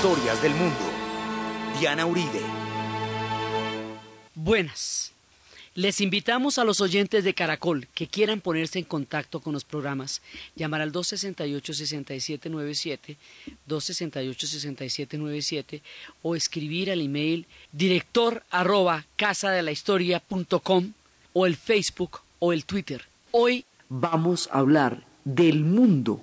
historias del mundo. Diana Uribe. Buenas. Les invitamos a los oyentes de Caracol que quieran ponerse en contacto con los programas, llamar al 268-6797, 268-6797 o escribir al email director arroba casadelahistoria.com o el Facebook o el Twitter. Hoy vamos a hablar del mundo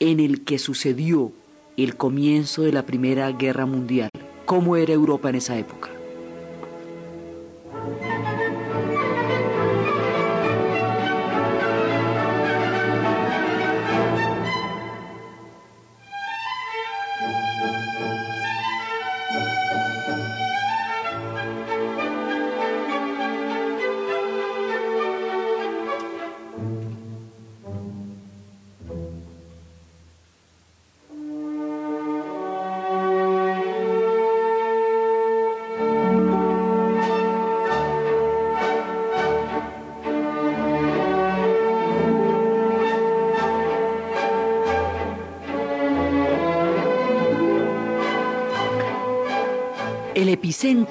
en el que sucedió el comienzo de la Primera Guerra Mundial. ¿Cómo era Europa en esa época?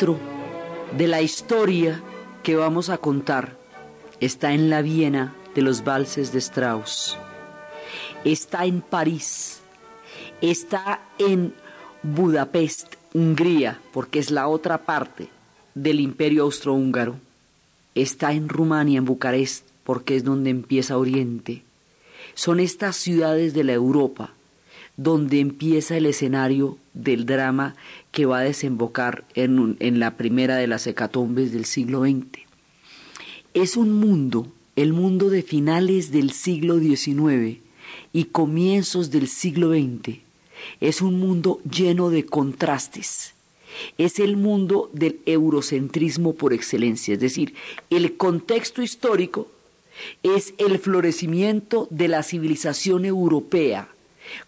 De la historia que vamos a contar está en la Viena de los valses de Strauss, está en París, está en Budapest, Hungría, porque es la otra parte del imperio austrohúngaro, está en Rumania, en Bucarest, porque es donde empieza Oriente. Son estas ciudades de la Europa donde empieza el escenario del drama que va a desembocar en, en la primera de las hecatombes del siglo XX. Es un mundo, el mundo de finales del siglo XIX y comienzos del siglo XX, es un mundo lleno de contrastes. Es el mundo del eurocentrismo por excelencia, es decir, el contexto histórico es el florecimiento de la civilización europea,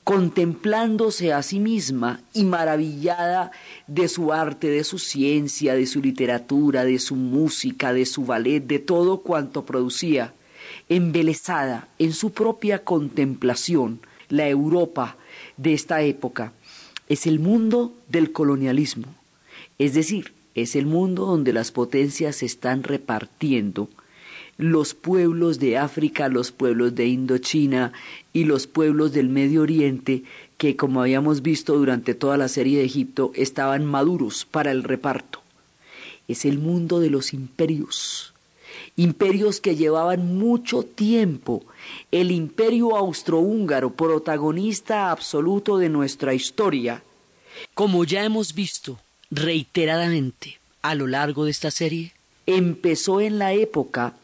contemplándose a sí misma y maravillada de su arte, de su ciencia, de su literatura, de su música, de su ballet, de todo cuanto producía, embelesada en su propia contemplación, la Europa de esta época, es el mundo del colonialismo, es decir, es el mundo donde las potencias se están repartiendo los pueblos de África, los pueblos de Indochina y los pueblos del Medio Oriente, que como habíamos visto durante toda la serie de Egipto, estaban maduros para el reparto. Es el mundo de los imperios, imperios que llevaban mucho tiempo. El imperio austrohúngaro, protagonista absoluto de nuestra historia, como ya hemos visto reiteradamente a lo largo de esta serie, empezó en la época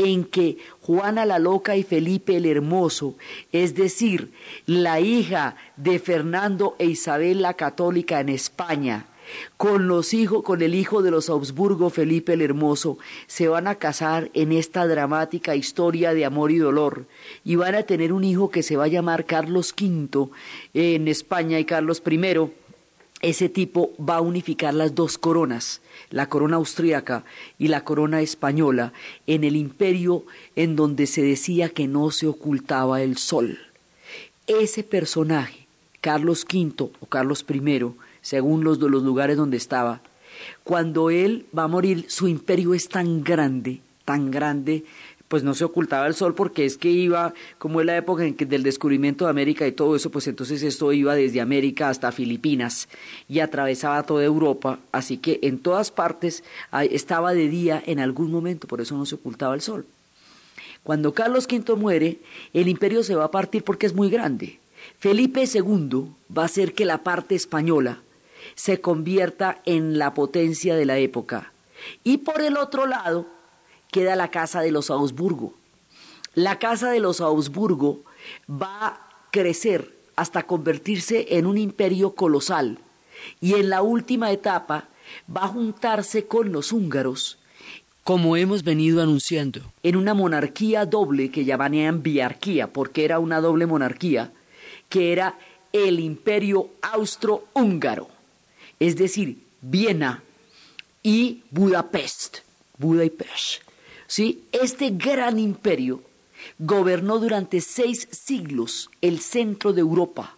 en que Juana la Loca y Felipe el Hermoso, es decir, la hija de Fernando e Isabel la Católica en España, con los hijos, con el hijo de los Augsburgo, Felipe el Hermoso, se van a casar en esta dramática historia de amor y dolor, y van a tener un hijo que se va a llamar Carlos V en España y Carlos I ese tipo va a unificar las dos coronas, la corona austríaca y la corona española, en el imperio en donde se decía que no se ocultaba el sol. Ese personaje, Carlos V o Carlos I, según los, los lugares donde estaba, cuando él va a morir, su imperio es tan grande, tan grande, pues no se ocultaba el sol porque es que iba, como en la época en que del descubrimiento de América y todo eso, pues entonces esto iba desde América hasta Filipinas y atravesaba toda Europa, así que en todas partes estaba de día en algún momento, por eso no se ocultaba el sol. Cuando Carlos V muere, el imperio se va a partir porque es muy grande. Felipe II va a hacer que la parte española se convierta en la potencia de la época. Y por el otro lado, queda la casa de los Augsburgo. La casa de los Augsburgo va a crecer hasta convertirse en un imperio colosal y en la última etapa va a juntarse con los húngaros, como hemos venido anunciando, en una monarquía doble que llamarían biarquía, porque era una doble monarquía, que era el imperio austro-húngaro, es decir, Viena y Budapest, Budapest. ¿Sí? Este gran imperio gobernó durante seis siglos el centro de Europa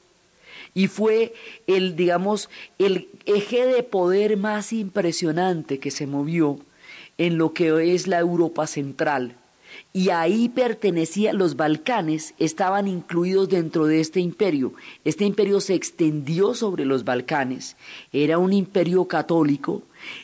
y fue el, digamos, el eje de poder más impresionante que se movió en lo que es la Europa central. Y ahí pertenecía, los Balcanes estaban incluidos dentro de este imperio. Este imperio se extendió sobre los Balcanes. Era un imperio católico.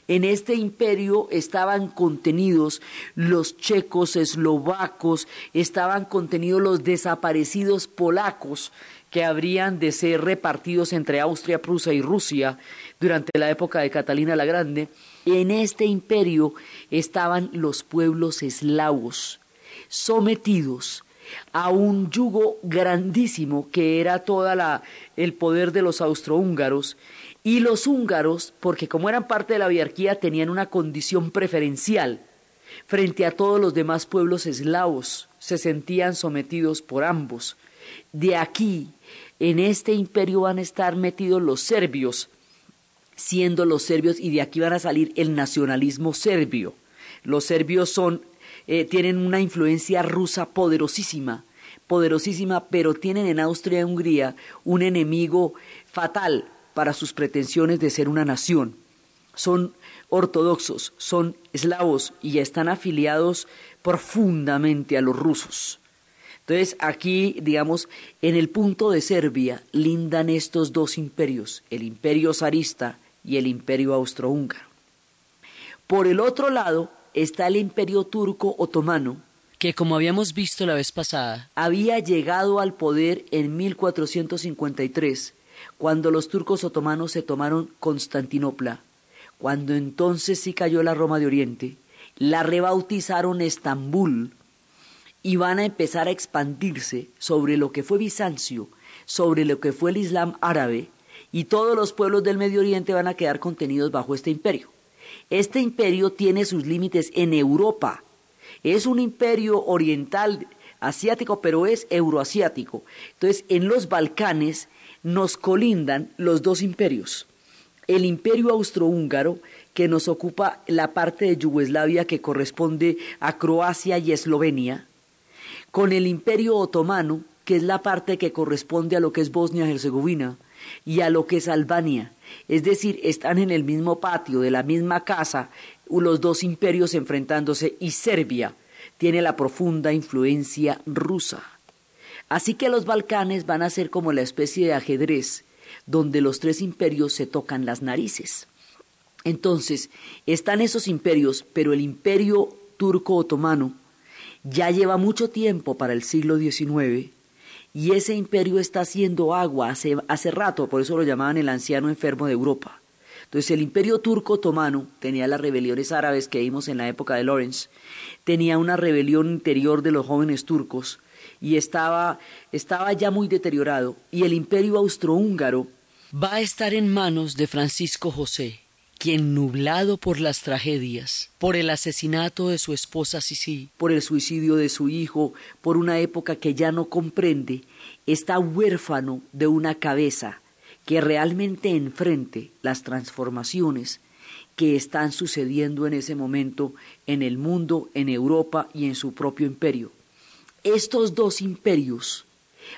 En este imperio estaban contenidos los checos, eslovacos, estaban contenidos los desaparecidos polacos, que habrían de ser repartidos entre Austria, Prusia y Rusia durante la época de Catalina la Grande, en este imperio estaban los pueblos eslavos, sometidos a un yugo grandísimo que era toda la el poder de los austrohúngaros y los húngaros, porque como eran parte de la hierarquía, tenían una condición preferencial frente a todos los demás pueblos eslavos, se sentían sometidos por ambos. De aquí en este imperio van a estar metidos los serbios, siendo los serbios, y de aquí van a salir el nacionalismo serbio. Los serbios son, eh, tienen una influencia rusa poderosísima, poderosísima, pero tienen en Austria y Hungría un enemigo fatal para sus pretensiones de ser una nación. Son ortodoxos, son eslavos y están afiliados profundamente a los rusos. Entonces aquí, digamos, en el punto de Serbia lindan estos dos imperios, el imperio zarista y el imperio austrohúngaro. Por el otro lado está el imperio turco otomano, que como habíamos visto la vez pasada, había llegado al poder en 1453, cuando los turcos otomanos se tomaron Constantinopla, cuando entonces sí cayó la Roma de Oriente, la rebautizaron Estambul, y van a empezar a expandirse sobre lo que fue Bizancio, sobre lo que fue el Islam árabe, y todos los pueblos del Medio Oriente van a quedar contenidos bajo este imperio. Este imperio tiene sus límites en Europa. Es un imperio oriental asiático, pero es euroasiático. Entonces, en los Balcanes nos colindan los dos imperios. El imperio austrohúngaro, que nos ocupa la parte de Yugoslavia que corresponde a Croacia y Eslovenia, con el Imperio Otomano, que es la parte que corresponde a lo que es Bosnia-Herzegovina y a lo que es Albania. Es decir, están en el mismo patio, de la misma casa, los dos imperios enfrentándose y Serbia tiene la profunda influencia rusa. Así que los Balcanes van a ser como la especie de ajedrez, donde los tres imperios se tocan las narices. Entonces, están esos imperios, pero el imperio turco-otomano ya lleva mucho tiempo para el siglo XIX y ese imperio está haciendo agua hace, hace rato, por eso lo llamaban el anciano enfermo de Europa. Entonces el imperio turco otomano tenía las rebeliones árabes que vimos en la época de Lawrence, tenía una rebelión interior de los jóvenes turcos y estaba, estaba ya muy deteriorado y el imperio austrohúngaro va a estar en manos de Francisco José, quien nublado por las tragedias, por el asesinato de su esposa Sisi, por el suicidio de su hijo, por una época que ya no comprende, está huérfano de una cabeza que realmente enfrente las transformaciones que están sucediendo en ese momento en el mundo, en Europa y en su propio imperio. Estos dos imperios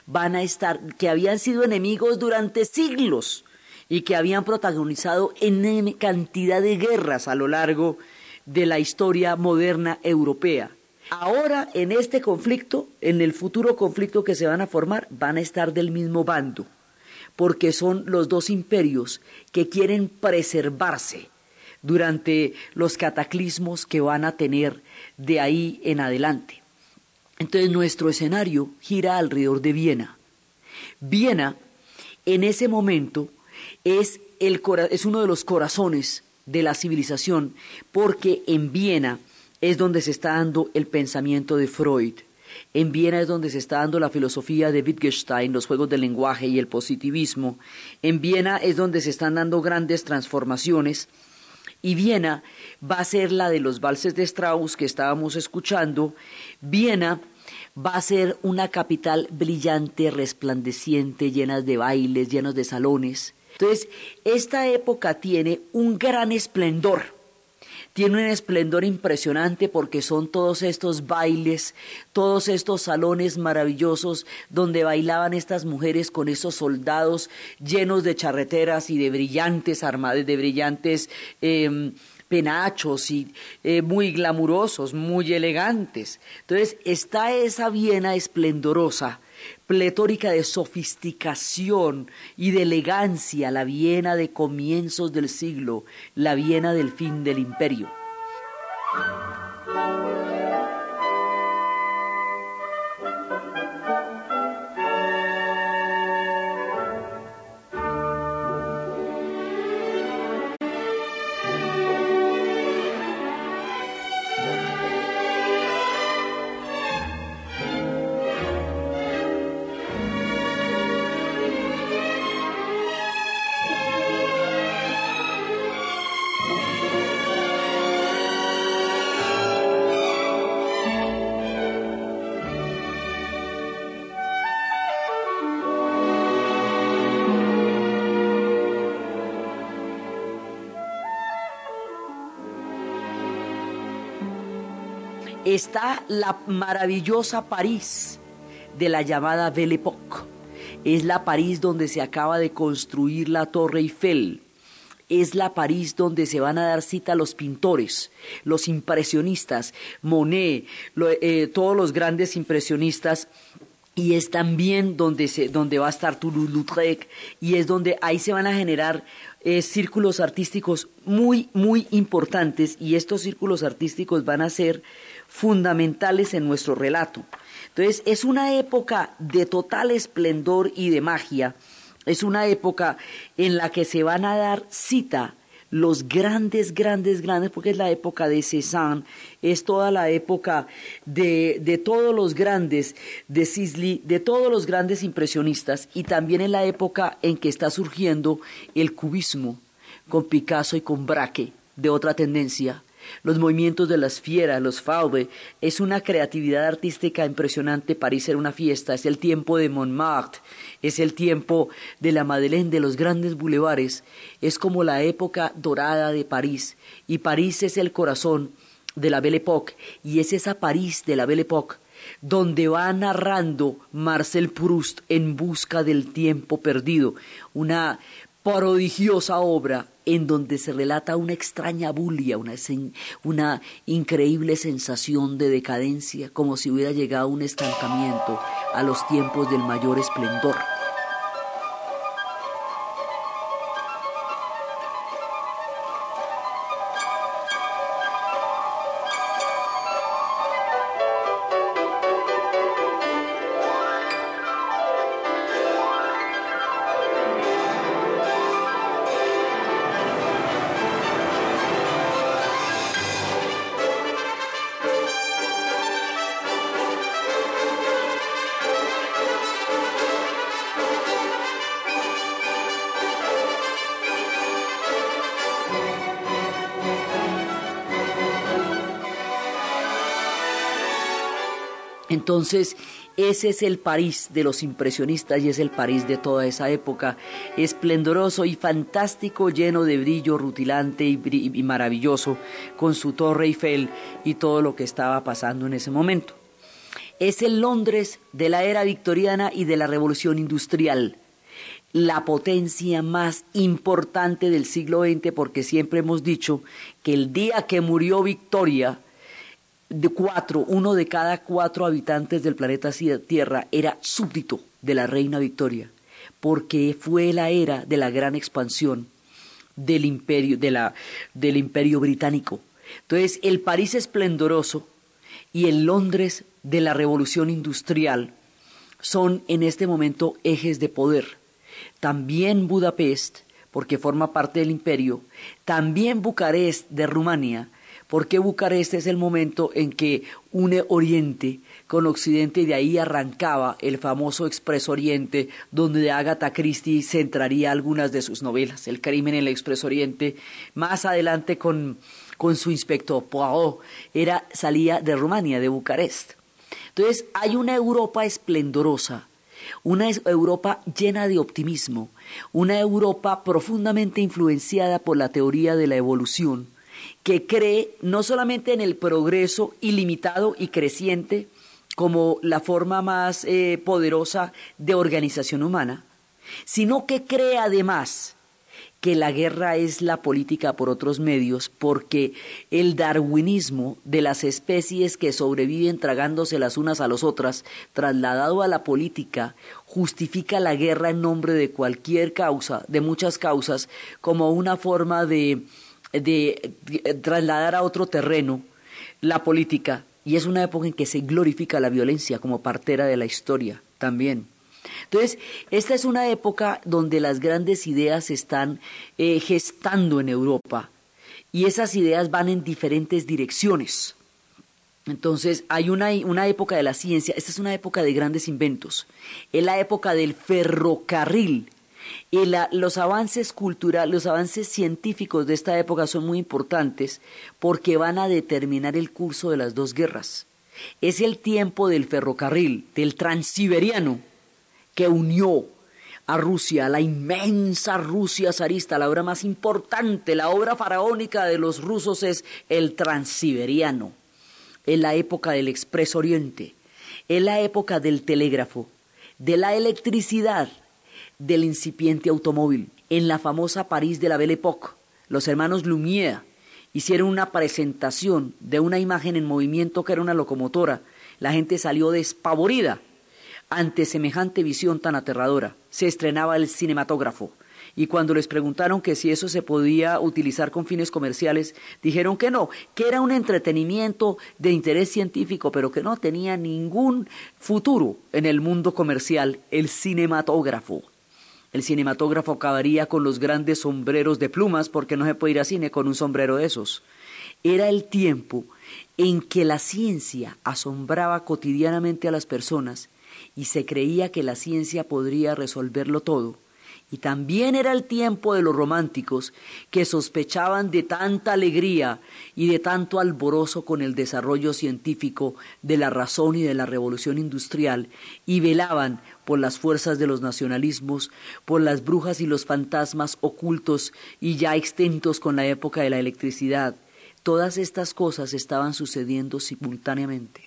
van a estar, que habían sido enemigos durante siglos, y que habían protagonizado en cantidad de guerras a lo largo de la historia moderna europea. Ahora, en este conflicto, en el futuro conflicto que se van a formar, van a estar del mismo bando, porque son los dos imperios que quieren preservarse durante los cataclismos que van a tener de ahí en adelante. Entonces nuestro escenario gira alrededor de Viena. Viena, en ese momento, es, el, es uno de los corazones de la civilización, porque en Viena es donde se está dando el pensamiento de Freud. En Viena es donde se está dando la filosofía de Wittgenstein, los juegos del lenguaje y el positivismo. En Viena es donde se están dando grandes transformaciones. Y Viena va a ser la de los valses de Strauss que estábamos escuchando. Viena va a ser una capital brillante, resplandeciente, llena de bailes, llenos de salones. Entonces, esta época tiene un gran esplendor. tiene un esplendor impresionante porque son todos estos bailes, todos estos salones maravillosos donde bailaban estas mujeres con esos soldados llenos de charreteras y de brillantes armadas, de brillantes em, penachos y eh, muy glamurosos, muy elegantes. Entonces está esa Viena esplendorosa, pletórica de sofisticación y de elegancia, la Viena de comienzos del siglo, la Viena del fin del imperio. Está la maravillosa París de la llamada Belle Époque. Es la París donde se acaba de construir la Torre Eiffel. Es la París donde se van a dar cita los pintores, los impresionistas, Monet, eh, todos los grandes impresionistas y es también donde, se, donde va a estar Toulouse-Lautrec y es donde ahí se van a generar eh, círculos artísticos muy, muy importantes y estos círculos artísticos van a ser fundamentales en nuestro relato. Entonces, es una época de total esplendor y de magia, es una época en la que se van a dar cita los grandes, grandes, grandes, porque es la época de Cézanne, es toda la época de, de todos los grandes, de Sisley, de todos los grandes impresionistas, y también en la época en que está surgiendo el cubismo, con Picasso y con Braque, de otra tendencia, los movimientos de las fieras, los faube, es una creatividad artística impresionante. París era una fiesta, es el tiempo de Montmartre, es el tiempo de la Madeleine, de los grandes bulevares, es como la época dorada de París, y París es el corazón de la Belle Époque, y es esa París de la Belle Époque donde va narrando Marcel Proust en busca del tiempo perdido, una prodigiosa obra en donde se relata una extraña bulia, una, una increíble sensación de decadencia, como si hubiera llegado un estancamiento a los tiempos del mayor esplendor. Entonces, ese es el París de los impresionistas y es el París de toda esa época, esplendoroso y fantástico, lleno de brillo rutilante y, maravilloso, con su torre Eiffel y todo lo que estaba pasando en ese momento. Es el Londres de la era victoriana y de la revolución industrial, la potencia más importante del siglo XX, porque siempre hemos dicho que el día que murió Victoria, de cuatro, uno de cada cuatro habitantes del planeta Tierra era súbdito de la reina Victoria, porque fue la era de la gran expansión del imperio, de la, del imperio británico. Entonces, el París esplendoroso y el Londres de la revolución industrial son en este momento ejes de poder. También Budapest, porque forma parte del imperio, también Bucarest de Rumania, porque Bucarest es el momento en que une Oriente con Occidente y de ahí arrancaba el famoso Expreso Oriente, donde de Agatha Christie centraría algunas de sus novelas, El crimen en el Expreso Oriente, más adelante con, con su inspector Poirot, era, salía de Rumania, de Bucarest. Entonces hay una Europa esplendorosa, una Europa llena de optimismo, una Europa profundamente influenciada por la teoría de la evolución, que cree no solamente en el progreso ilimitado y creciente como la forma más eh, poderosa de organización humana, sino que cree además que la guerra es la política por otros medios, porque el darwinismo de las especies que sobreviven tragándose las unas a las otras, trasladado a la política, justifica la guerra en nombre de cualquier causa, de muchas causas, como una forma de, de, trasladar a otro terreno la política, y es una época en que se glorifica la violencia como partera de la historia también. Entonces, esta es una época donde las grandes ideas se están eh, gestando en Europa y esas ideas van en diferentes direcciones. Entonces, hay una, una, época de la ciencia, esta es una época de grandes inventos, es la época del ferrocarril. Y los avances culturales, los avances científicos de esta época son muy importantes porque van a determinar el curso de las dos guerras. Es el tiempo del ferrocarril, del transiberiano, que unió a Rusia, la inmensa Rusia zarista, la obra más importante, la obra faraónica de los rusos es el Transiberiano, en la época del Expreso Oriente, en la época del telégrafo, de la electricidad, del incipiente automóvil, en la famosa París de la Belle Époque. Los hermanos Lumière hicieron una presentación de una imagen en movimiento que era una locomotora. La gente salió despavorida ante semejante visión tan aterradora, se estrenaba el cinematógrafo, y cuando les preguntaron que si eso se podía utilizar con fines comerciales, dijeron que no, que era un entretenimiento de interés científico, pero que no tenía ningún futuro en el mundo comercial, el cinematógrafo. El cinematógrafo acabaría con los grandes sombreros de plumas porque no se puede ir a cine con un sombrero de esos. Era el tiempo en que la ciencia asombraba cotidianamente a las personas y se creía que la ciencia podría resolverlo todo. Y también era el tiempo de los románticos que sospechaban de tanta alegría y de tanto alborozo con el desarrollo científico de la razón y de la revolución industrial y velaban por las fuerzas de los nacionalismos, por las brujas y los fantasmas ocultos y ya extintos con la época de la electricidad. Todas estas cosas estaban sucediendo simultáneamente.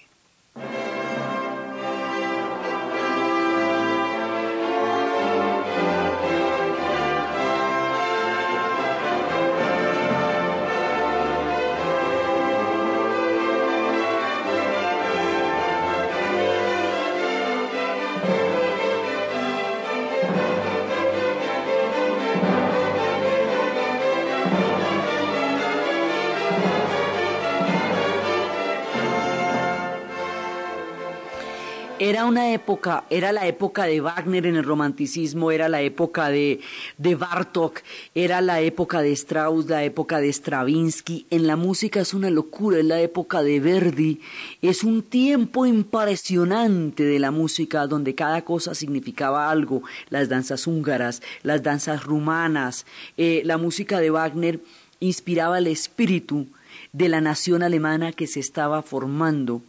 Era una época, era la época de Wagner en el romanticismo, era la época de, de Bartok, era la época de Strauss, la época de Stravinsky. En la música es una locura, es la época de Verdi. Es un tiempo impresionante de la música donde cada cosa significaba algo. Las danzas húngaras, las danzas rumanas, eh, la música de Wagner inspiraba el espíritu de la nación alemana que se estaba formando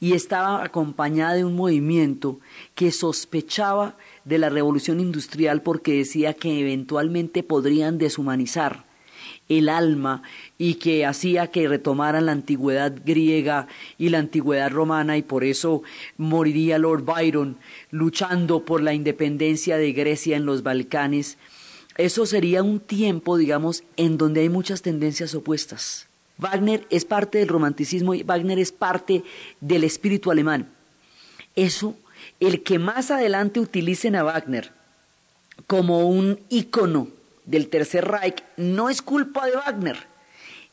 y estaba acompañada de un movimiento que sospechaba de la revolución industrial porque decía que eventualmente podrían deshumanizar el alma y que hacía que retomaran la antigüedad griega y la antigüedad romana y por eso moriría Lord Byron luchando por la independencia de Grecia en los Balcanes. Eso sería un tiempo, digamos, en donde hay muchas tendencias opuestas. Wagner es parte del romanticismo y Wagner es parte del espíritu alemán. Eso, el que más adelante utilicen a Wagner como un ícono del Tercer Reich, no es culpa de Wagner.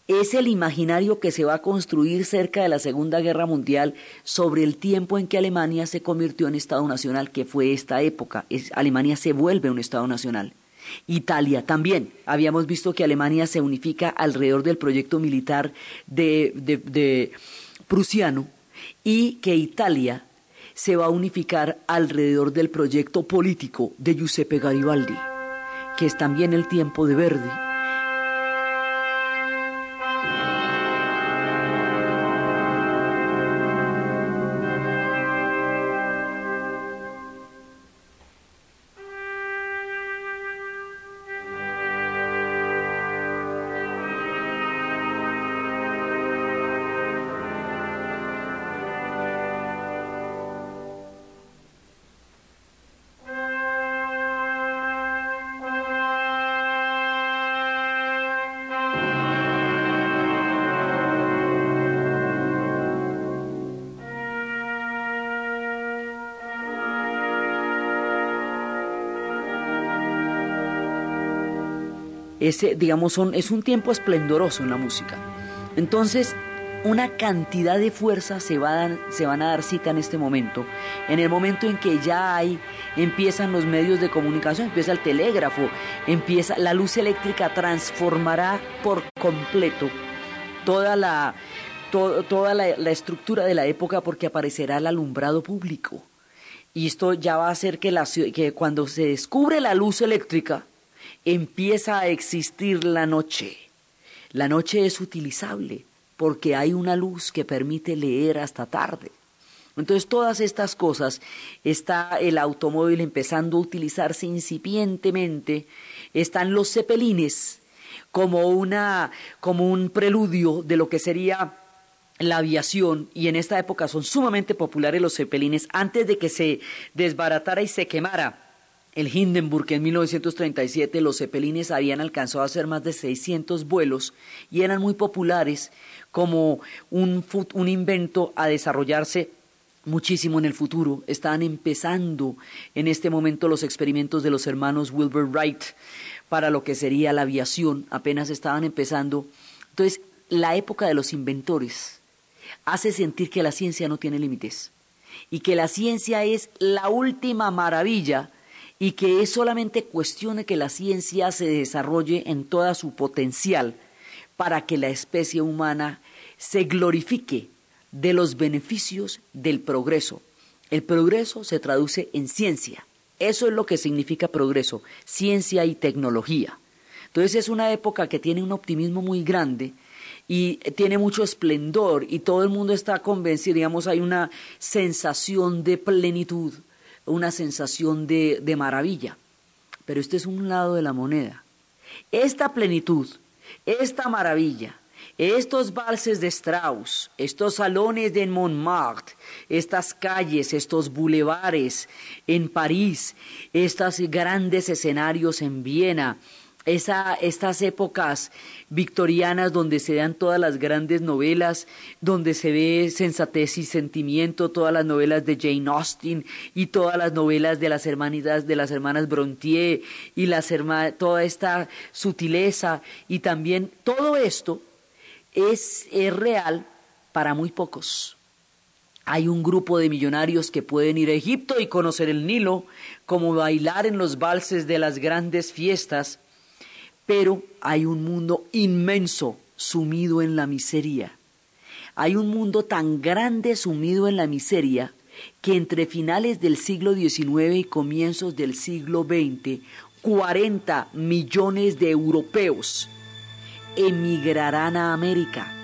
Es el imaginario que se va a construir cerca de la Segunda Guerra Mundial sobre el tiempo en que Alemania se convirtió en Estado Nacional, que fue esta época. Alemania se vuelve un Estado Nacional. Italia también. Habíamos visto que Alemania se unifica alrededor del proyecto militar de, prusiano y que Italia se va a unificar alrededor del proyecto político de Giuseppe Garibaldi, que es también el tiempo de Verdi ese, digamos, son, es un tiempo esplendoroso en la música. Entonces, una cantidad de fuerzas se, se van a dar cita en este momento, en el momento en que ya hay, empiezan los medios de comunicación, empieza el telégrafo, empieza la luz eléctrica transformará por completo toda la, toda la, estructura de la época porque aparecerá el alumbrado público. Y esto ya va a hacer que, la, que cuando se descubre la luz eléctrica, empieza a existir la noche. La noche es utilizable porque hay una luz que permite leer hasta tarde. Entonces todas estas cosas, está el automóvil empezando a utilizarse incipientemente, están los cepelines como, una, como un preludio de lo que sería la aviación y en esta época son sumamente populares los cepelines antes de que se desbaratara y se quemara el Hindenburg en 1937 los cepelines habían alcanzado a hacer más de 600 vuelos y eran muy populares como un, un invento a desarrollarse muchísimo en el futuro. Estaban empezando en este momento los experimentos de los hermanos Wilbur Wright para lo que sería la aviación, apenas estaban empezando. Entonces, la época de los inventores hace sentir que la ciencia no tiene límites y que la ciencia es la última maravilla y que es solamente cuestión de que la ciencia se desarrolle en toda su potencial para que la especie humana se glorifique de los beneficios del progreso. El progreso se traduce en ciencia. Eso es lo que significa progreso, ciencia y tecnología. Entonces es una época que tiene un optimismo muy grande y tiene mucho esplendor y todo el mundo está convencido, digamos, hay una sensación de plenitud una sensación de, de maravilla. Pero este es un lado de la moneda. Esta plenitud, esta maravilla, estos valses de Strauss, estos salones de Montmartre, estas calles, estos bulevares en París, estos grandes escenarios en Viena, esa, estas épocas victorianas donde se dan todas las grandes novelas, donde se ve sensatez y sentimiento, todas las novelas de Jane Austen y todas las novelas de las hermanitas de las hermanas Brontier y las toda esta sutileza y también todo esto es, es real para muy pocos. Hay un grupo de millonarios que pueden ir a Egipto y conocer el Nilo, como bailar en los valses de las grandes fiestas, pero hay un mundo inmenso sumido en la miseria. Hay un mundo tan grande sumido en la miseria que entre finales del siglo XIX y comienzos del siglo XX, 40 millones de europeos emigrarán a América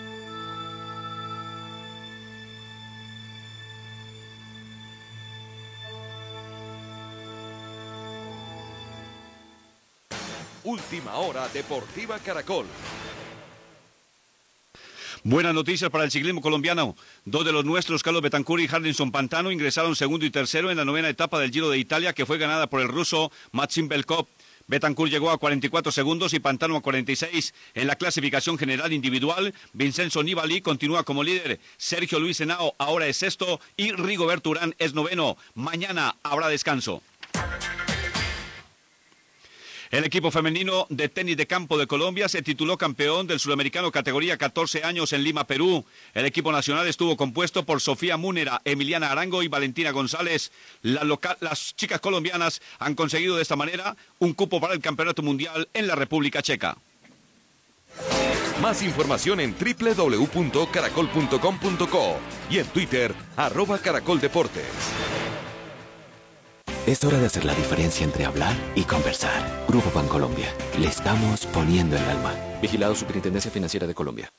Última hora Deportiva Caracol. Buenas noticias para el ciclismo colombiano. Dos de los nuestros, Carlos Betancur y Harlinson Pantano, ingresaron segundo y tercero en la novena etapa del Giro de Italia, que fue ganada por el ruso Maxim Belkov. Betancourt llegó a 44 segundos y Pantano a 46. En la clasificación general individual, Vincenzo Nibali continúa como líder. Sergio Luis Henao ahora es sexto y Rigoberto Urán es noveno. Mañana habrá descanso. El equipo femenino de tenis de campo de Colombia se tituló campeón del sudamericano categoría 14 años en Lima, Perú. El equipo nacional estuvo compuesto por Sofía Múnera, Emiliana Arango y Valentina González. las chicas colombianas han conseguido de esta manera un cupo para el Campeonato Mundial en la República Checa. Más información en www.caracol.com.co y en Twitter, arroba caracoldeportes. Es hora de hacer la diferencia entre hablar y conversar. Grupo Bancolombia. Le estamos poniendo el alma. Vigilado Superintendencia Financiera de Colombia.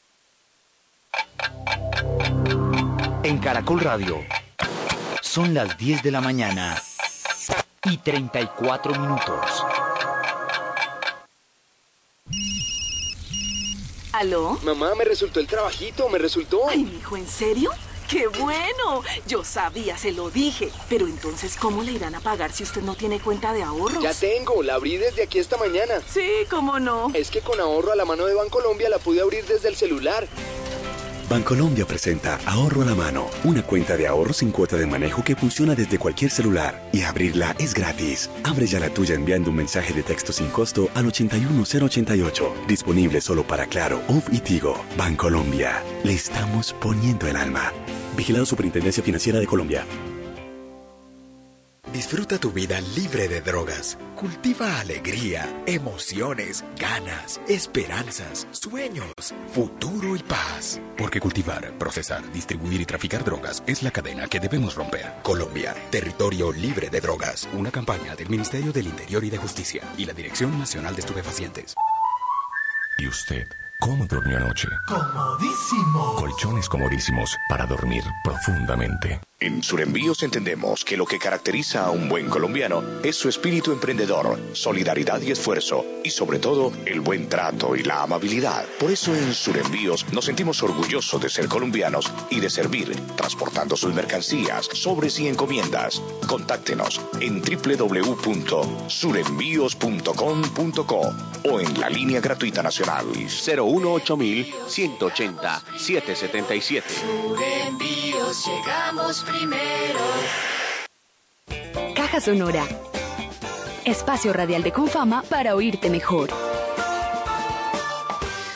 En Caracol Radio. Son las 10 de la mañana y 34 minutos. ¿Aló? Mamá, me resultó el trabajito, me resultó. Ay, hijo, ¿en serio? ¡Qué bueno! Yo sabía, se lo dije. Pero entonces, ¿cómo le irán a pagar si usted no tiene cuenta de ahorros? Ya tengo, la abrí desde aquí esta mañana. Sí, cómo no. Es que con ahorro a la mano de Bancolombia la pude abrir desde el celular. Bancolombia presenta Ahorro a la mano, una cuenta de ahorro sin cuota de manejo que funciona desde cualquier celular y abrirla es gratis. Abre ya la tuya enviando un mensaje de texto sin costo al 81088, disponible solo para Claro, OFF y Tigo. Bancolombia, le estamos poniendo el alma. Vigilado Superintendencia Financiera de Colombia. Disfruta tu vida libre de drogas. Cultiva alegría, emociones, ganas, esperanzas, sueños, futuro y paz. Porque cultivar, procesar, distribuir y traficar drogas es la cadena que debemos romper. Colombia, territorio libre de drogas. Una campaña del Ministerio del Interior y de Justicia y la Dirección Nacional de Estupefacientes. ¿Y usted? ¿Cómo durmió anoche? Comodísimo. Colchones comodísimos para dormir profundamente. En Surenvíos entendemos que lo que caracteriza a un buen colombiano es su espíritu emprendedor, solidaridad y esfuerzo, y sobre todo el buen trato y la amabilidad. Por eso en Surenvíos nos sentimos orgullosos de ser colombianos y de servir, transportando sus mercancías, sobres y encomiendas. Contáctenos en www.surenvíos.com.co o en la línea gratuita nacional 018 180 777. Surenvíos llegamos primero. Caja Sonora. Espacio radial de Confama para oírte mejor.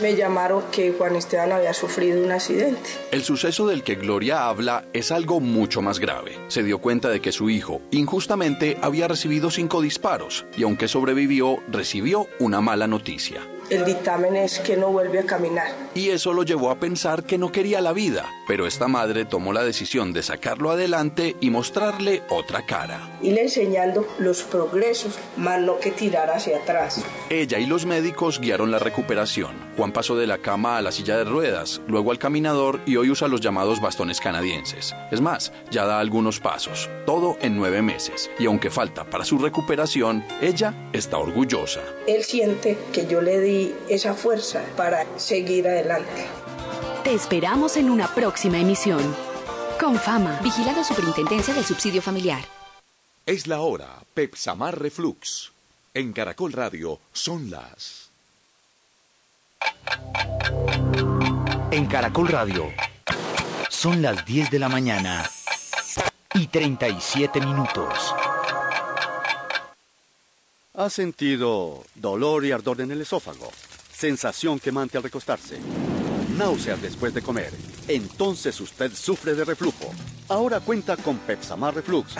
Me llamaron que Juan Esteban había sufrido un accidente. El suceso del que Gloria habla es algo mucho más grave. Se dio cuenta de que su hijo, injustamente, había recibido cinco disparos y aunque sobrevivió, recibió una mala noticia. El dictamen es que no vuelve a caminar. Y eso lo llevó a pensar que no quería la vida, pero esta madre tomó la decisión de sacarlo adelante y mostrarle otra cara. Y le enseñando los progresos, más no que tirar hacia atrás. Ella y los médicos guiaron la recuperación. Juan pasó de la cama a la silla de ruedas, luego al caminador y hoy usa los llamados bastones canadienses. Es más, ya da algunos pasos, todo en nueve meses. Y aunque falta para su recuperación, ella está orgullosa. Él siente que yo le di esa fuerza para seguir adelante. Te esperamos en una próxima emisión. Con fama, vigilado Superintendencia del Subsidio Familiar. Es la hora, Pepsamar Reflux. En Caracol Radio son las... En Caracol Radio son las 10 de la mañana y 37 minutos. ¿Ha sentido dolor y ardor en el esófago? Sensación quemante al recostarse. Náuseas después de comer. Entonces usted sufre de reflujo. Ahora cuenta con Pepsamar Reflux,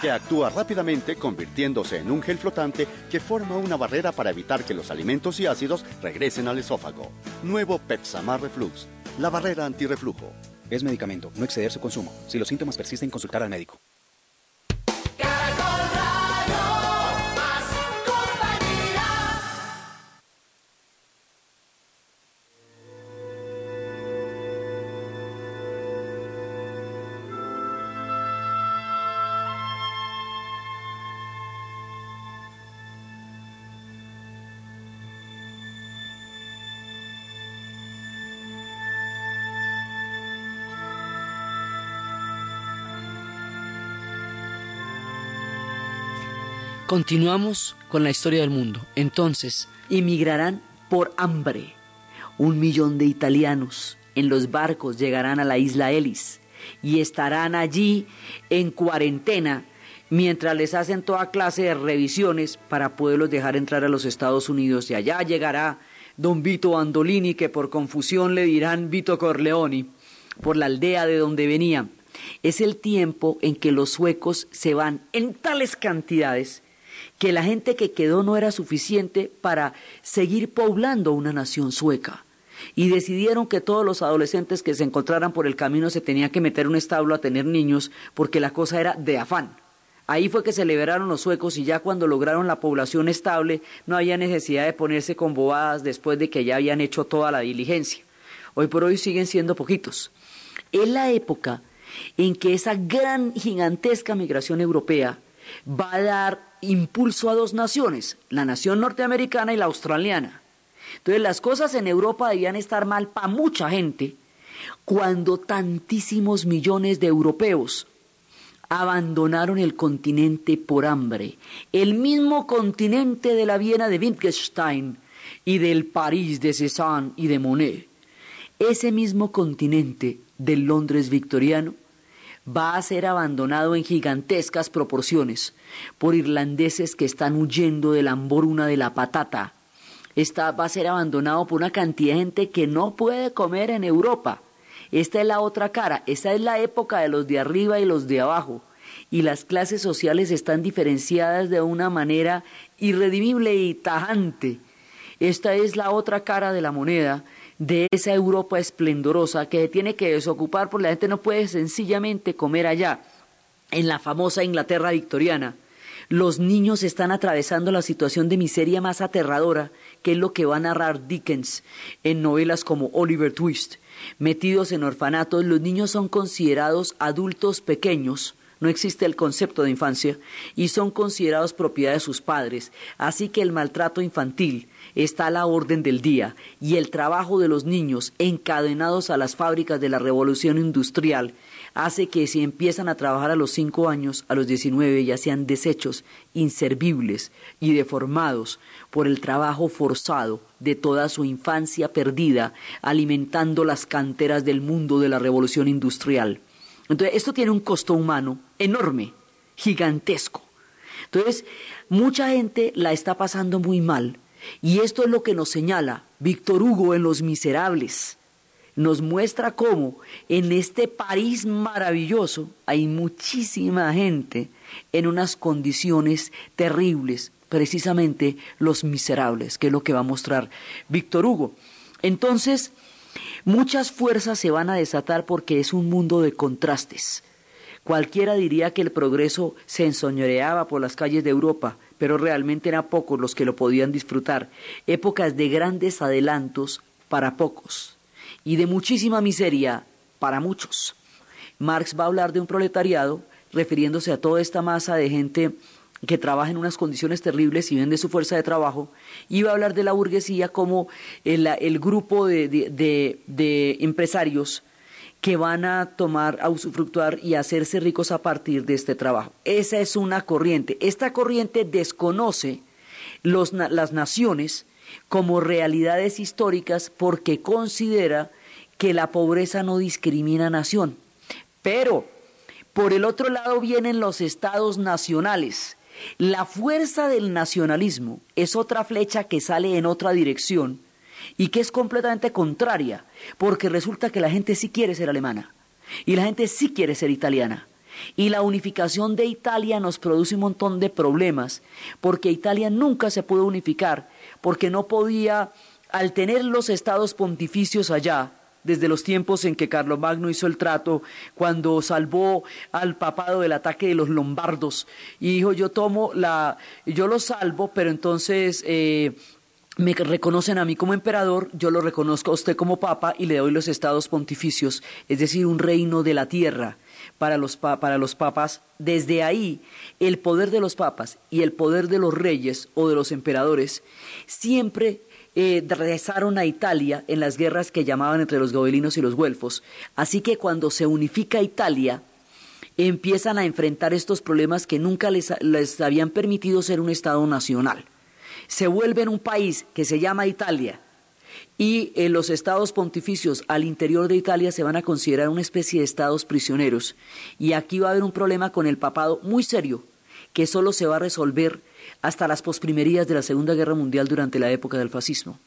que actúa rápidamente convirtiéndose en un gel flotante que forma una barrera para evitar que los alimentos y ácidos regresen al esófago. Nuevo Pepsamar Reflux, la barrera antirreflujo. Es medicamento, no exceder su consumo. Si los síntomas persisten, consultar al médico. Continuamos con la historia del mundo. Entonces, inmigrarán por hambre. Un millón de italianos en los barcos llegarán a la isla Ellis y estarán allí en cuarentena mientras les hacen toda clase de revisiones para poderlos dejar entrar a los Estados Unidos. Y allá llegará don Vito Andolini, que por confusión le dirán Vito Corleoni, por la aldea de donde venía. Es el tiempo en que los suecos se van en tales cantidades que la gente que quedó no era suficiente para seguir poblando una nación sueca. Y decidieron que todos los adolescentes que se encontraran por el camino se tenían que meter un establo a tener niños porque la cosa era de afán. Ahí fue que se liberaron los suecos y ya cuando lograron la población estable no había necesidad de ponerse con bobadas después de que ya habían hecho toda la diligencia. Hoy por hoy siguen siendo poquitos. Es la época en que esa gran, gigantesca migración europea va a dar impulso a dos naciones, la nación norteamericana y la australiana. Entonces las cosas en Europa debían estar mal para mucha gente cuando tantísimos millones de europeos abandonaron el continente por hambre, el mismo continente de la Viena de Wittgenstein y del París de Cézanne y de Monet. ese mismo continente del Londres victoriano va a ser abandonado en gigantescas proporciones por irlandeses que están huyendo de la hambruna de la patata. Esta va a ser abandonado por una cantidad de gente que no puede comer en Europa. Esta es la otra cara, esta es la época de los de arriba y los de abajo. Y las clases sociales están diferenciadas de una manera irredimible y tajante. Esta es la otra cara de la moneda de esa Europa esplendorosa que se tiene que desocupar porque la gente no puede sencillamente comer allá, en la famosa Inglaterra victoriana. Los niños están atravesando la situación de miseria más aterradora, que es lo que va a narrar Dickens en novelas como Oliver Twist. Metidos en orfanatos, los niños son considerados adultos pequeños, no existe el concepto de infancia, y son considerados propiedad de sus padres. Así que el maltrato infantil, está a la orden del día y el trabajo de los niños encadenados a las fábricas de la revolución industrial hace que si empiezan a trabajar a los cinco años, a los diecinueve ya sean desechos, inservibles y deformados por el trabajo forzado de toda su infancia perdida, alimentando las canteras del mundo de la revolución industrial. Entonces, esto tiene un costo humano enorme, gigantesco. Entonces, mucha gente la está pasando muy mal y esto es lo que nos señala Víctor Hugo en Los Miserables. Nos muestra cómo en este París maravilloso hay muchísima gente en unas condiciones terribles, precisamente los miserables, que es lo que va a mostrar Víctor Hugo. Entonces, muchas fuerzas se van a desatar porque es un mundo de contrastes. Cualquiera diría que el progreso se ensoñoreaba por las calles de Europa, pero realmente eran pocos los que lo podían disfrutar. Épocas de grandes adelantos para pocos y de muchísima miseria para muchos. Marx va a hablar de un proletariado refiriéndose a toda esta masa de gente que trabaja en unas condiciones terribles y vende su fuerza de trabajo, y va a hablar de la burguesía como el, grupo de empresarios que van a tomar, a usufructuar y hacerse ricos a partir de este trabajo. Esa es una corriente. Esta corriente desconoce las naciones como realidades históricas porque considera que la pobreza no discrimina nación. Pero, por el otro lado vienen los estados nacionales. La fuerza del nacionalismo es otra flecha que sale en otra dirección y que es completamente contraria, porque resulta que la gente sí quiere ser alemana y la gente sí quiere ser italiana. Y la unificación de Italia nos produce un montón de problemas, porque Italia nunca se pudo unificar, porque no podía, al tener los estados pontificios allá, desde los tiempos en que Carlomagno hizo el trato, cuando salvó al papado del ataque de los lombardos, y dijo, yo tomo la, yo lo salvo, pero entonces eh, me reconocen a mí como emperador, yo lo reconozco a usted como papa y le doy los estados pontificios, es decir, un reino de la tierra para los, para los papas. Desde ahí, el poder de los papas y el poder de los reyes o de los emperadores siempre eh, regresaron a Italia en las guerras que llamaban entre los gobelinos y los güelfos. Así que cuando se unifica Italia, empiezan a enfrentar estos problemas que nunca les, les habían permitido ser un Estado nacional se vuelve en un país que se llama Italia y en los estados pontificios al interior de Italia se van a considerar una especie de estados prisioneros y aquí va a haber un problema con el papado muy serio que solo se va a resolver hasta las posprimerías de la Segunda Guerra Mundial durante la época del fascismo.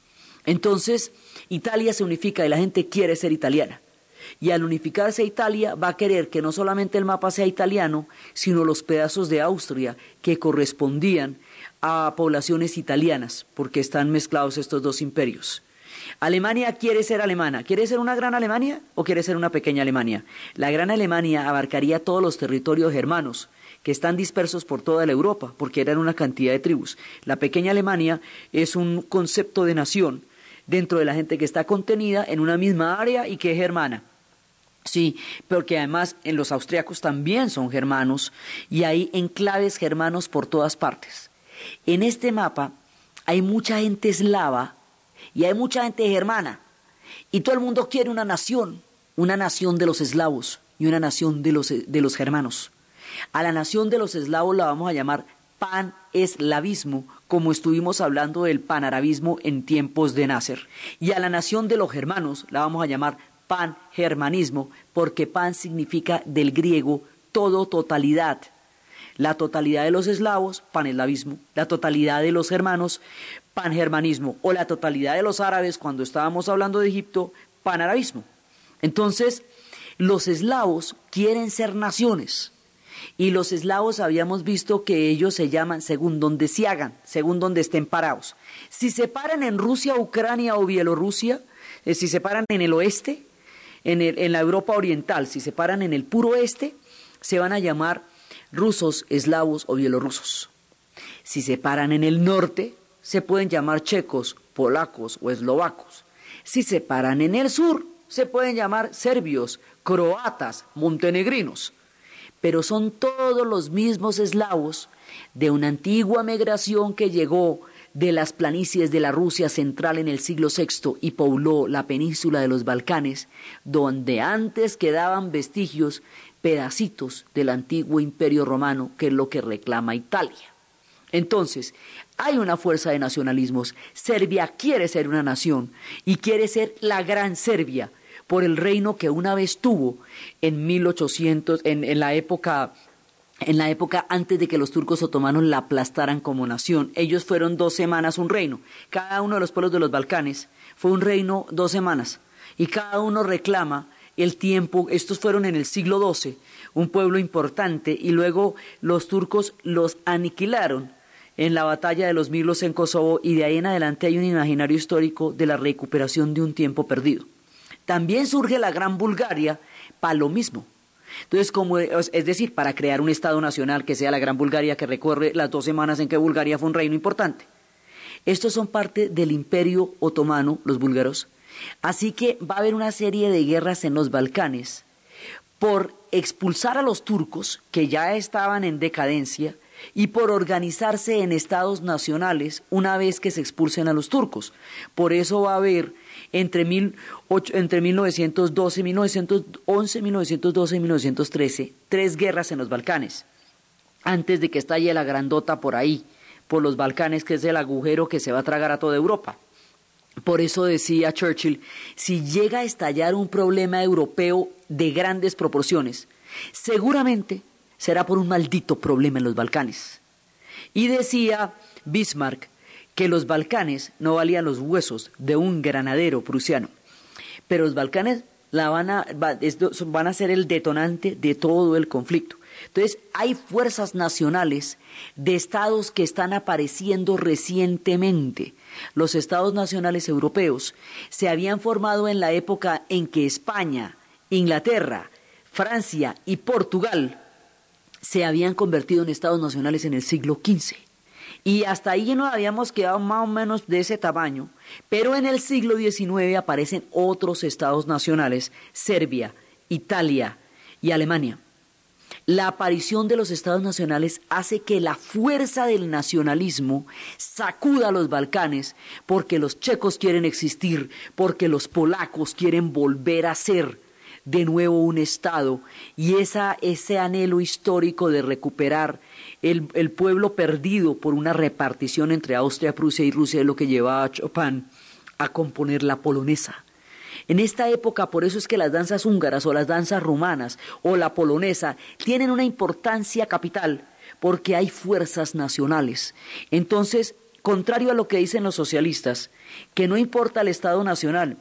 Entonces, Italia se unifica y la gente quiere ser italiana. Y al unificarse Italia va a querer que no solamente el mapa sea italiano, sino los pedazos de Austria que correspondían a poblaciones italianas, porque están mezclados estos dos imperios. Alemania quiere ser alemana. ¿Quiere ser una gran Alemania o quiere ser una pequeña Alemania? La gran Alemania abarcaría todos los territorios germanos que están dispersos por toda la Europa, porque eran una cantidad de tribus. La pequeña Alemania es un concepto de nación dentro de la gente que está contenida en una misma área y que es germana. Sí, porque además en los austriacos también son germanos y hay enclaves germanos por todas partes. En este mapa hay mucha gente eslava y hay mucha gente germana. Y todo el mundo quiere una nación, una nación de los eslavos y una nación de los, de los germanos. A la nación de los eslavos la vamos a llamar pan-eslavismo, como estuvimos hablando del panarabismo en tiempos de Nasser. Y a la nación de los germanos la vamos a llamar pan-germanismo, porque pan significa del griego todo, totalidad. La totalidad de los eslavos, paneslavismo. La totalidad de los germanos, pangermanismo. O la totalidad de los árabes, cuando estábamos hablando de Egipto, panarabismo. Entonces, los eslavos quieren ser naciones. Y los eslavos habíamos visto que ellos se llaman según donde se hagan, según donde estén parados. Si se paran en Rusia, Ucrania o Bielorrusia, eh, si se paran en el oeste, en, en la Europa oriental, si se paran en el puro este, se van a llamar rusos, eslavos o bielorrusos. Si se paran en el norte, se pueden llamar checos, polacos o eslovacos. Si se paran en el sur, se pueden llamar serbios, croatas, montenegrinos. Pero son todos los mismos eslavos de una antigua migración que llegó de las planicies de la Rusia central en el siglo VI y pobló la península de los Balcanes, donde antes quedaban vestigios, pedacitos del antiguo imperio romano, que es lo que reclama Italia. Entonces, hay una fuerza de nacionalismos. Serbia quiere ser una nación y quiere ser la gran Serbia por el reino que una vez tuvo en 1800, en, en la época en la época antes de que los turcos otomanos la aplastaran como nación. Ellos fueron dos semanas un reino. Cada uno de los pueblos de los Balcanes fue un reino dos semanas. Y cada uno reclama el tiempo, estos fueron en el siglo XII, un pueblo importante, y luego los turcos los aniquilaron en la batalla de los Milos en Kosovo, y de ahí en adelante hay un imaginario histórico de la recuperación de un tiempo perdido. También surge la Gran Bulgaria para lo mismo entonces, como, es decir, para crear un Estado nacional que sea la Gran Bulgaria, que recorre las dos semanas en que Bulgaria fue un reino importante. Estos son parte del imperio otomano, los búlgaros. Así que va a haber una serie de guerras en los Balcanes por expulsar a los turcos, que ya estaban en decadencia, y por organizarse en estados nacionales una vez que se expulsen a los turcos. Por eso va a haber entre, mil entre 1912, 1911, 1912 y 1913, tres guerras en los Balcanes, antes de que estalle la grandota por ahí, por los Balcanes, que es el agujero que se va a tragar a toda Europa. Por eso decía Churchill, si llega a estallar un problema europeo de grandes proporciones, seguramente será por un maldito problema en los Balcanes. Y decía Bismarck, que los Balcanes no valían los huesos de un granadero prusiano. Pero los Balcanes van, a, van a ser el detonante de todo el conflicto. Entonces, hay fuerzas nacionales de estados que están apareciendo recientemente. Los estados nacionales europeos se habían formado en la época en que España, Inglaterra, Francia y Portugal se habían convertido en estados nacionales en el siglo XV. Y hasta ahí nos habíamos quedado más o menos de ese tamaño, pero en el siglo XIX aparecen otros estados nacionales, Serbia, Italia y Alemania. La aparición de los estados nacionales hace que la fuerza del nacionalismo sacuda a los Balcanes porque los checos quieren existir, porque los polacos quieren volver a ser de nuevo un Estado y esa, ese anhelo histórico de recuperar el, el, pueblo perdido por una repartición entre Austria, Prusia y Rusia es lo que llevaba a Chopin a componer la polonesa. En esta época, por eso es que las danzas húngaras o las danzas rumanas o la polonesa tienen una importancia capital, porque hay fuerzas nacionales. Entonces, contrario a lo que dicen los socialistas, que no importa el Estado nacional,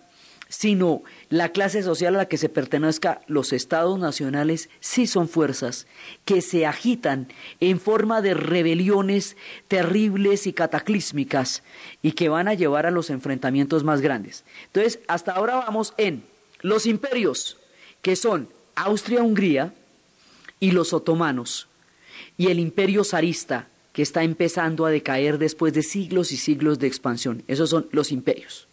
sino la clase social a la que se pertenezca, los estados nacionales sí son fuerzas que se agitan en forma de rebeliones terribles y cataclísmicas y que van a llevar a los enfrentamientos más grandes. Entonces, hasta ahora vamos en los imperios, que son Austria-Hungría y los otomanos, y el imperio zarista, que está empezando a decaer después de siglos y siglos de expansión. Esos son los imperios.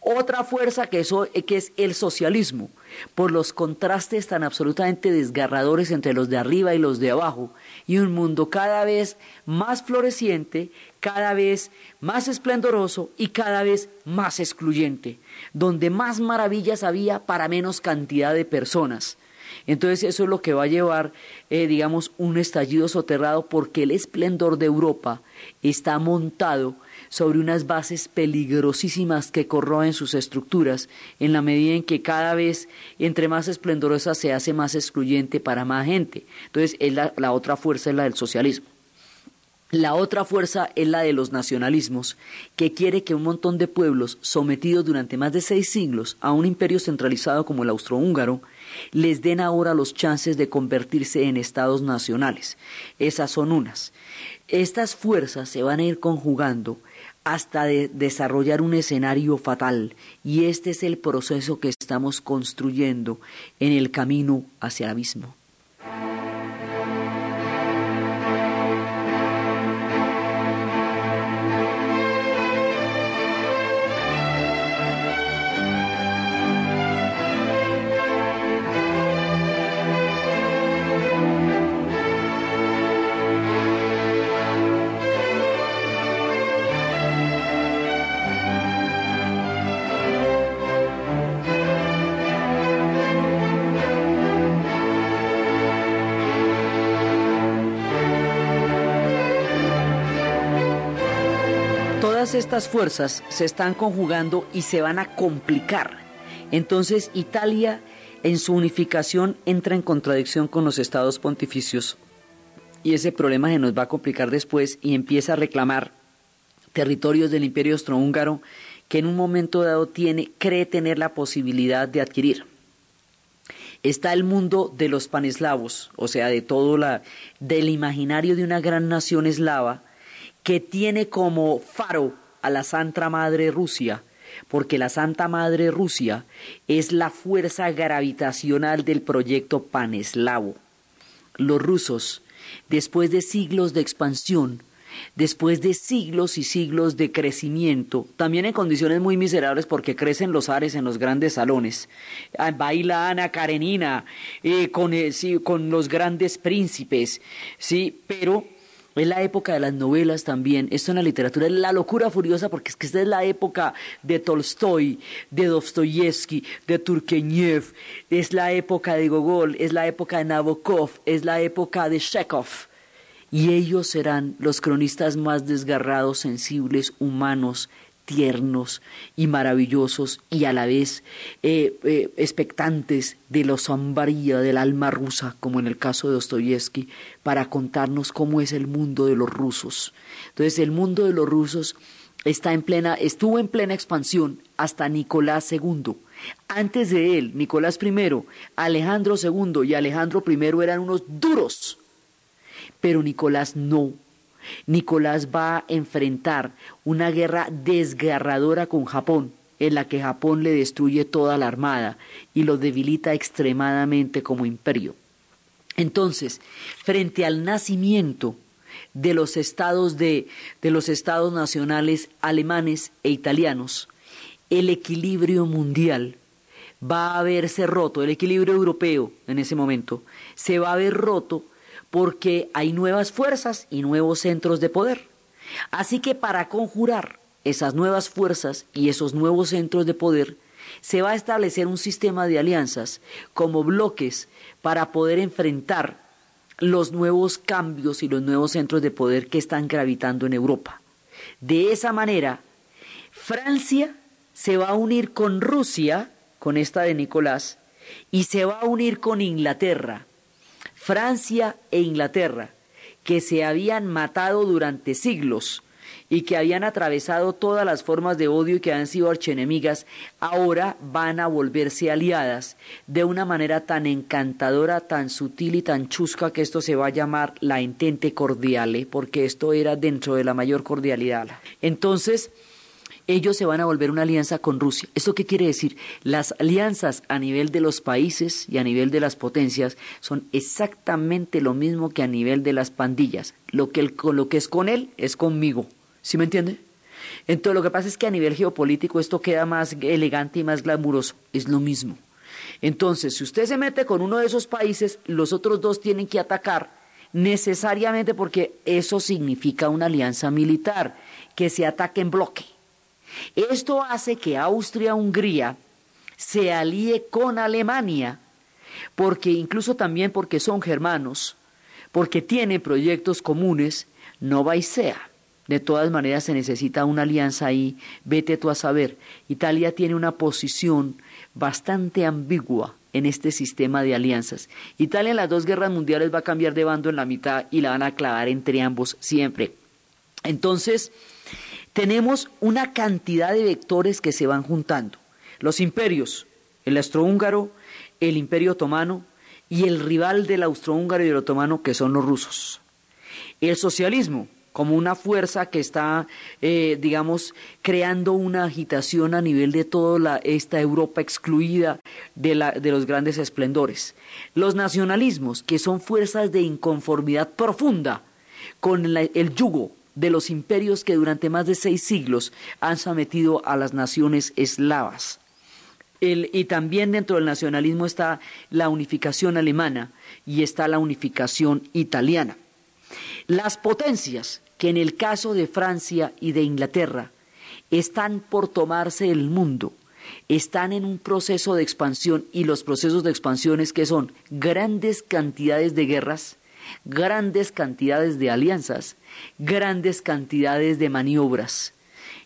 Otra fuerza que, que es el socialismo, por los contrastes tan absolutamente desgarradores entre los de arriba y los de abajo, y un mundo cada vez más floreciente, cada vez más esplendoroso y cada vez más excluyente, donde más maravillas había para menos cantidad de personas. Entonces eso es lo que va a llevar, eh, digamos, un estallido soterrado porque el esplendor de Europa está montado sobre unas bases peligrosísimas que corroen sus estructuras en la medida en que cada vez entre más esplendorosa se hace más excluyente para más gente. Entonces es la, la otra fuerza es la del socialismo. La otra fuerza es la de los nacionalismos, que quiere que un montón de pueblos sometidos durante más de seis siglos a un imperio centralizado como el austrohúngaro les den ahora los chances de convertirse en estados nacionales. Esas son unas. Estas fuerzas se van a ir conjugando hasta de desarrollar un escenario fatal y este es el proceso que estamos construyendo en el camino hacia el abismo. Estas fuerzas se están conjugando y se van a complicar. Entonces Italia en su unificación entra en contradicción con los estados pontificios y ese problema se nos va a complicar después y empieza a reclamar territorios del imperio austrohúngaro que en un momento dado tiene, cree tener la posibilidad de adquirir. Está el mundo de los paneslavos, o sea, de todo la, del imaginario de una gran nación eslava, que tiene como faro a la Santa Madre Rusia, porque la Santa Madre Rusia es la fuerza gravitacional del proyecto paneslavo. Los rusos, después de siglos de expansión, después de siglos y siglos de crecimiento, también en condiciones muy miserables porque crecen los ares en los grandes salones. Ah, baila Ana Karenina eh, con, eh, con los grandes príncipes, sí, pero es la época de las novelas también. Esto en la literatura es la locura furiosa porque es que esta es la época de Tolstoy, de Dostoyevsky, de Turgenev, es la época de Gogol, es la época de Nabokov, es la época de Chekhov. Y ellos serán los cronistas más desgarrados, sensibles, humanos, tiernos y maravillosos y a la vez eh, eh, expectantes de la sombría del alma rusa, como en el caso de Dostoyevsky, para contarnos cómo es el mundo de los rusos. Entonces, el mundo de los rusos está en plena, estuvo en plena expansión hasta Nicolás II. Antes de él, Nicolás I, Alejandro II y Alejandro I eran unos duros, pero Nicolás no Nicolás va a enfrentar una guerra desgarradora con Japón, en la que Japón le destruye toda la armada y lo debilita extremadamente como imperio. Entonces, frente al nacimiento de los estados de, de los estados nacionales alemanes e italianos, el equilibrio mundial va a verse roto, el equilibrio europeo en ese momento se va a ver roto porque hay nuevas fuerzas y nuevos centros de poder. Así que para conjurar esas nuevas fuerzas y esos nuevos centros de poder, se va a establecer un sistema de alianzas como bloques para poder enfrentar los nuevos cambios y los nuevos centros de poder que están gravitando en Europa. De esa manera, Francia se va a unir con Rusia, con esta de Nicolás, y se va a unir con Inglaterra, Francia e Inglaterra, que se habían matado durante siglos y que habían atravesado todas las formas de odio y que han sido archenemigas, ahora van a volverse aliadas de una manera tan encantadora, tan sutil y tan chusca que esto se va a llamar la entente cordiale, porque esto era dentro de la mayor cordialidad. Entonces, ellos se van a volver una alianza con Rusia. ¿Esto qué quiere decir? Las alianzas a nivel de los países y a nivel de las potencias son exactamente lo mismo que a nivel de las pandillas. Lo que, lo que es con él es conmigo. ¿Sí me entiende? Entonces lo que pasa es que a nivel geopolítico esto queda más elegante y más glamuroso. Es lo mismo. Entonces, si usted se mete con uno de esos países, los otros dos tienen que atacar necesariamente porque eso significa una alianza militar, que se ataque en bloque. Esto hace que Austria-Hungría se alíe con Alemania porque incluso también porque son germanos, porque tienen proyectos comunes, no va y sea. De todas maneras se necesita una alianza ahí, vete tú a saber. Italia tiene una posición bastante ambigua en este sistema de alianzas. Italia en las dos guerras mundiales va a cambiar de bando en la mitad y la van a clavar entre ambos siempre. Entonces, tenemos una cantidad de vectores que se van juntando. Los imperios, el austrohúngaro, el imperio otomano y el rival del austrohúngaro y el otomano que son los rusos. El socialismo, como una fuerza que está, eh, digamos, creando una agitación a nivel de toda esta Europa excluida de, los grandes esplendores. Los nacionalismos, que son fuerzas de inconformidad profunda con el yugo de los imperios que durante más de seis siglos han sometido a las naciones eslavas. y también dentro del nacionalismo está la unificación alemana y está la unificación italiana. Las potencias que en el caso de Francia y de Inglaterra están por tomarse el mundo, están en un proceso de expansión y los procesos de expansión es que son grandes cantidades de guerras, grandes cantidades de alianzas, grandes cantidades de maniobras.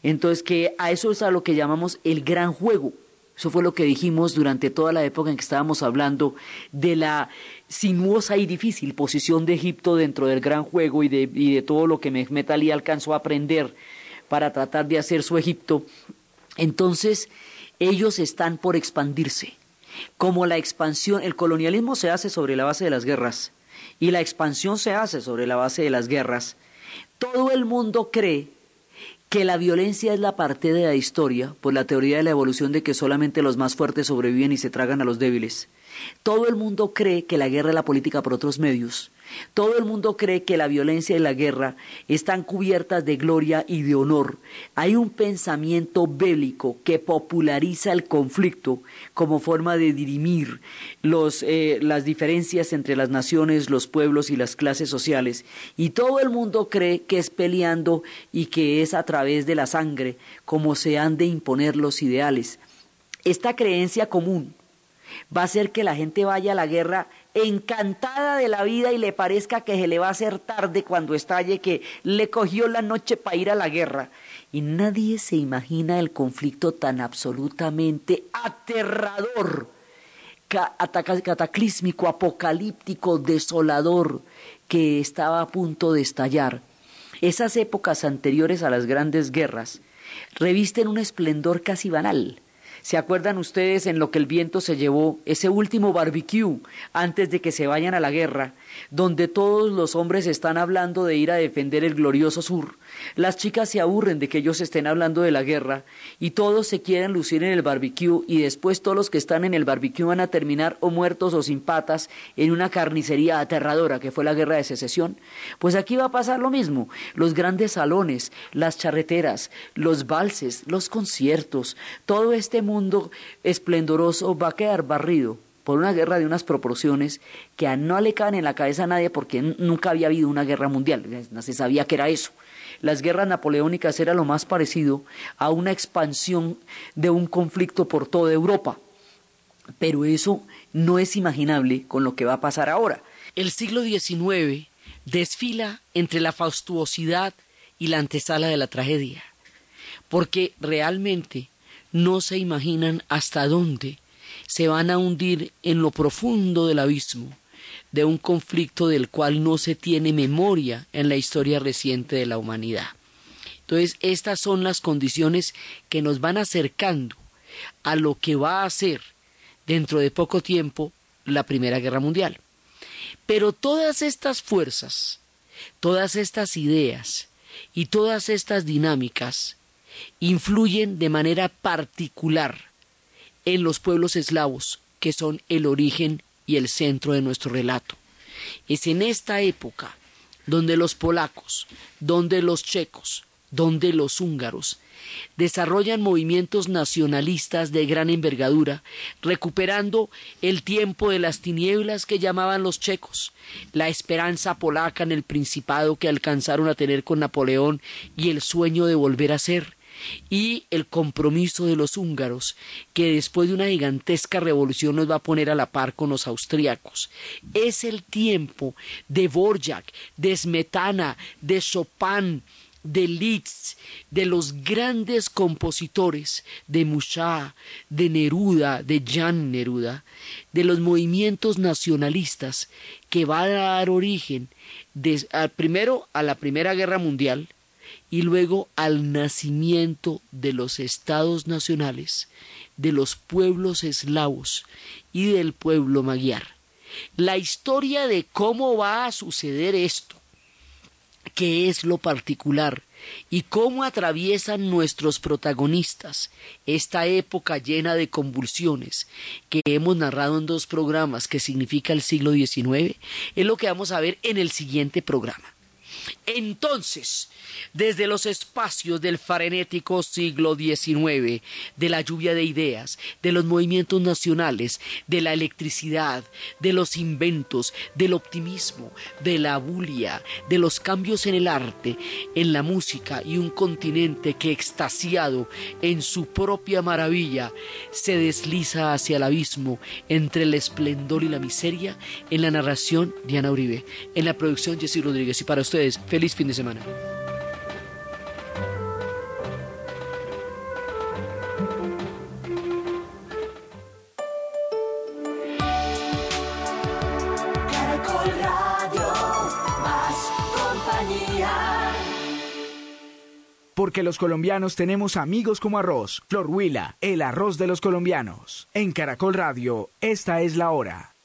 Entonces, que a eso es a lo que llamamos el gran juego. Eso fue lo que dijimos durante toda la época en que estábamos hablando de la sinuosa y difícil posición de Egipto dentro del gran juego y de, todo lo que Mehmet Ali alcanzó a aprender para tratar de hacer su Egipto. Entonces, ellos están por expandirse. Como la expansión, el colonialismo se hace sobre la base de las guerras y la expansión se hace sobre la base de las guerras, todo el mundo cree que la violencia es la parte de la historia por la teoría de la evolución de que solamente los más fuertes sobreviven y se tragan a los débiles. Todo el mundo cree que la guerra es la política por otros medios. Todo el mundo cree que la violencia y la guerra están cubiertas de gloria y de honor. Hay un pensamiento bélico que populariza el conflicto como forma de dirimir eh, las diferencias entre las naciones, los pueblos y las clases sociales. Y todo el mundo cree que es peleando y que es a través de la sangre como se han de imponer los ideales. Esta creencia común va a hacer que la gente vaya a la guerra encantada de la vida y le parezca que se le va a hacer tarde cuando estalle, que le cogió la noche para ir a la guerra. Y nadie se imagina el conflicto tan absolutamente aterrador, cataclísmico, apocalíptico, desolador, que estaba a punto de estallar. Esas épocas anteriores a las grandes guerras revisten un esplendor casi banal ¿Se acuerdan ustedes en lo que el viento se llevó ese último barbecue antes de que se vayan a la guerra, donde todos los hombres están hablando de ir a defender el glorioso sur? Las chicas se aburren de que ellos estén hablando de la guerra y todos se quieren lucir en el barbecue y después todos los que están en el barbecue van a terminar o muertos o sin patas en una carnicería aterradora que fue la guerra de secesión. Pues aquí va a pasar lo mismo. Los grandes salones, las charreteras, los valses, los conciertos, todo este mundo esplendoroso va a quedar barrido por una guerra de unas proporciones que no le caen en la cabeza a nadie porque nunca había habido una guerra mundial, no se sabía que era eso. Las guerras napoleónicas era lo más parecido a una expansión de un conflicto por toda Europa. Pero eso no es imaginable con lo que va a pasar ahora. El siglo XIX desfila entre la faustuosidad y la antesala de la tragedia, porque realmente no se imaginan hasta dónde se van a hundir en lo profundo del abismo de un conflicto del cual no se tiene memoria en la historia reciente de la humanidad. Entonces, estas son las condiciones que nos van acercando a lo que va a ser dentro de poco tiempo la Primera Guerra Mundial. Pero todas estas fuerzas, todas estas ideas y todas estas dinámicas influyen de manera particular en los pueblos eslavos, que son el origen y el centro de nuestro relato. Es en esta época donde los polacos, donde los checos, donde los húngaros desarrollan movimientos nacionalistas de gran envergadura, recuperando el tiempo de las tinieblas que llamaban los checos, la esperanza polaca en el principado que alcanzaron a tener con Napoleón y el sueño de volver a ser, y el compromiso de los húngaros, que después de una gigantesca revolución nos va a poner a la par con los austriacos. Es el tiempo de Borjak, de Smetana, de Chopin, de Liszt, de los grandes compositores, de Mucha, de Neruda, de Jan Neruda, de los movimientos nacionalistas que va a dar origen primero a la Primera Guerra Mundial y luego al nacimiento de los estados nacionales, de los pueblos eslavos y del pueblo magyar. La historia de cómo va a suceder esto qué es lo particular y cómo atraviesan nuestros protagonistas esta época llena de convulsiones que hemos narrado en dos programas que significa el siglo XIX, es lo que vamos a ver en el siguiente programa. Entonces, desde los espacios del frenético siglo XIX, de la lluvia de ideas, de los movimientos nacionales, de la electricidad, de los inventos, del optimismo, de la bulia, de los cambios en el arte, en la música y un continente que extasiado en su propia maravilla se desliza hacia el abismo entre el esplendor y la miseria, en la narración Diana Uribe, en la producción Jessy Rodríguez. Y para ustedes, feliz fin de semana. Porque los colombianos tenemos amigos como arroz. Flor Huila, el arroz de los colombianos. En Caracol Radio, esta es la hora.